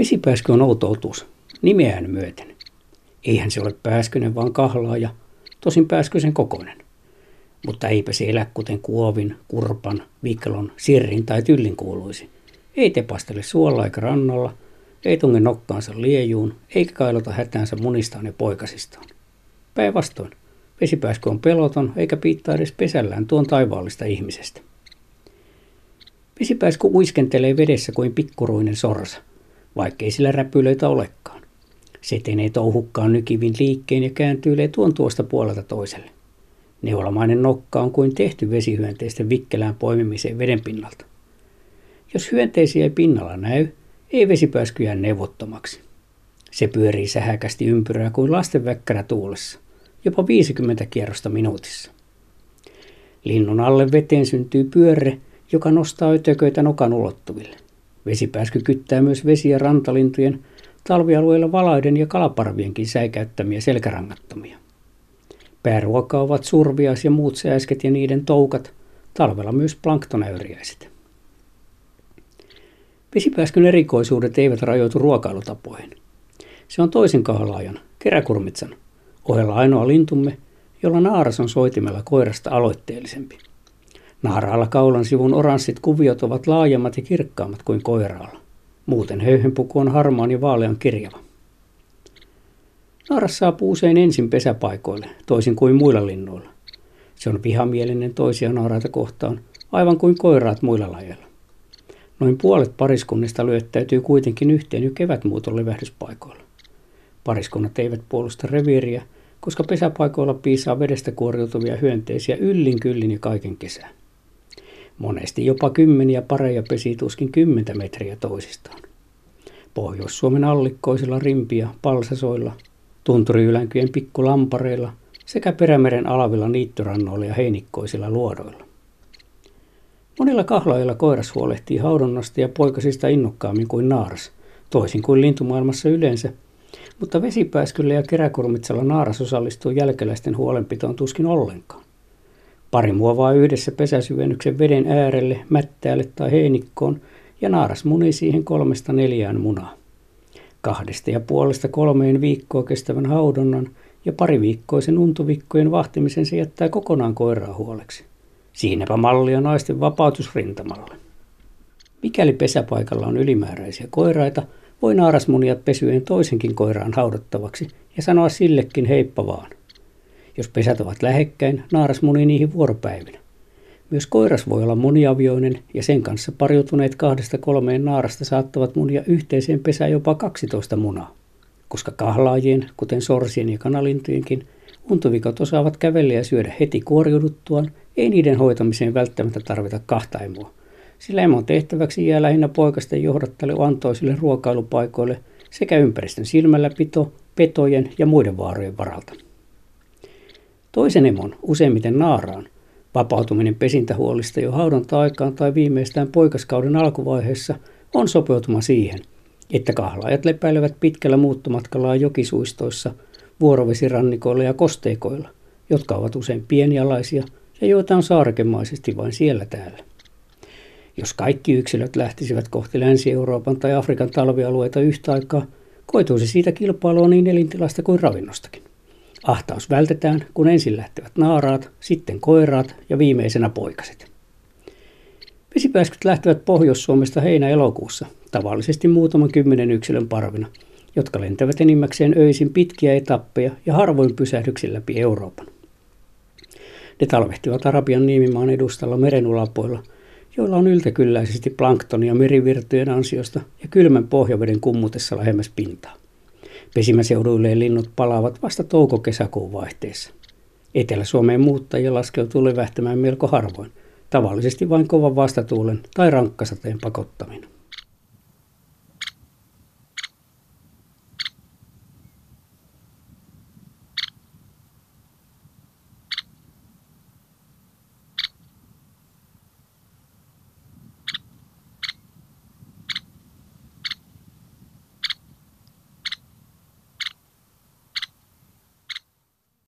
Vesipääskö on outo otus, nimeään myöten. Eihän se ole pääskönen, vaan kahlaaja, tosin pääskösen kokoinen. Mutta eipä se elä kuten kuovin, kurpan, viklon, sirrin tai tyllin kuuluisi. Ei tepastele suolla eikä rannalla, ei tunge nokkaansa liejuun, eikä kailota hätäänsä munistaan ja poikasistaan. Päinvastoin, vesipääskö on peloton, eikä piittaa edes pesällään tuon taivaallista ihmisestä. Vesipääskö uiskentelee vedessä kuin pikkuruinen sorsa, vaikkei sillä räpylöitä olekaan. Se etenee touhukkaan nykivin liikkeen ja kääntyilee tuon tuosta puolelta toiselle. Neulamainen nokka on kuin tehty vesihyönteisten vikkelään poimimiseen veden pinnalta. Jos hyönteisiä ei pinnalla näy, ei vesipääsky jää neuvottomaksi. Se pyörii sähäkästi ympyrää kuin lasten väkkärä tuulessa, jopa 50 kierrosta minuutissa. Linnun alle veteen syntyy pyörre, joka nostaa ötököitä nokan ulottuville. Vesipääsky kyttää myös vesi- ja rantalintujen talvialueilla valaiden ja kalaparvienkin säikäyttämiä selkärangattomia. Pääruoka ovat survias ja muut sääsket ja niiden toukat, talvella myös planktonäyriäiset. Vesipääskyn erikoisuudet eivät rajoitu ruokailutapoihin. Se on toisen kahlaajan, keräkurmitsan, ohella ainoa lintumme, jolla naaras on soitimella koirasta aloitteellisempi. Naaraalla kaulan sivun oranssit kuviot ovat laajemmat ja kirkkaammat kuin koiraalla. Muuten höyhenpuku on harmaan ja vaalean kirjava. Naaras saapuu usein ensin pesäpaikoille, toisin kuin muilla linnuilla. Se on vihamielinen toisia naaraita kohtaan, aivan kuin koiraat muilla lajeilla. Noin puolet pariskunnista lyöttäytyy kuitenkin yhteen jo kevätmuuton levähdyspaikoilla. Pariskunnat eivät puolusta reviiriä, koska pesäpaikoilla piisaa vedestä kuoriutuvia hyönteisiä yllin kyllin ja kaiken kesän. Monesti jopa kymmeniä pareja pesi tuskin kymmentä metriä toisistaan. Pohjois-Suomen allikkoisilla rimpiä, palsasoilla, tunturiylänkyjen pikkulampareilla sekä Perämeren alavilla niittyrannoilla ja heinikkoisilla luodoilla. Monilla kahlaajilla koiras huolehtii haudonnasta ja poikasista innokkaammin kuin naaras, toisin kuin lintumaailmassa yleensä, mutta vesipääskyllä ja keräkurmitsalla naaras osallistuu jälkeläisten huolenpitoon tuskin ollenkaan. Pari muovaa yhdessä pesäsyvennyksen veden äärelle, mättäälle tai heinikkoon ja naaras muni siihen kolmesta neljään munaa. Kahdesta ja puolesta kolmeen viikkoa kestävän haudonnan ja pari viikkoisen untuvikkojen vahtimisen se jättää kokonaan koiraa huoleksi. Siinäpä mallia naisten vapautusrintamalle. Mikäli pesäpaikalla on ylimääräisiä koiraita, voi naaras munia pesyen toisenkin koiraan haudattavaksi ja sanoa sillekin heippa vaan. Jos pesät ovat lähekkäin, naaras muni niihin vuoropäivinä. Myös koiras voi olla moniavioinen ja sen kanssa pariutuneet kahdesta kolmeen naarasta saattavat munia yhteiseen pesään jopa 12 munaa. Koska kahlaajien, kuten sorsien ja kanalintujenkin, untuvikot osaavat kävellä ja syödä heti kuoriuduttuaan, ei niiden hoitamiseen välttämättä tarvita kahta emoa. Sillä emon tehtäväksi jää lähinnä poikasten johdattelu antoisille ruokailupaikoille sekä ympäristön silmälläpito, petojen ja muiden vaarojen varalta. Toisen emon, useimmiten naaraan, vapautuminen pesintähuolista jo haudonta-aikaan tai viimeistään poikaskauden alkuvaiheessa on sopeutuma siihen, että kahlaajat lepäilevät pitkällä muuttomatkallaan jokisuistoissa, vuorovesirannikoilla ja kosteikoilla, jotka ovat usein pienialaisia ja joita on saarkemaisesti vain siellä täällä. Jos kaikki yksilöt lähtisivät kohti Länsi-Euroopan tai Afrikan talvialueita yhtä aikaa, koituisi siitä kilpailua niin elintilasta kuin ravinnostakin. Ahtaus vältetään, kun ensin lähtevät naaraat, sitten koiraat ja viimeisenä poikaset. Vesipääskyt lähtevät Pohjois-Suomesta heinä-elokuussa, tavallisesti muutaman kymmenen yksilön parvina, jotka lentävät enimmäkseen öisin pitkiä etappeja ja harvoin pysähdyksin läpi Euroopan. Ne talvehtivat Arabian niemimaan edustalla meren ulapoilla, joilla on yltäkylläisesti planktonia merivirtojen ansiosta ja kylmän pohjaveden kummutessa lähemmäs pintaa. Pesimäseuduilleen linnut palaavat vasta touko-kesäkuun vaihteessa. Etelä-Suomeen muuttajia laskeutuu levähtämään melko harvoin, tavallisesti vain kovan vastatuulen tai rankkasateen pakottamina.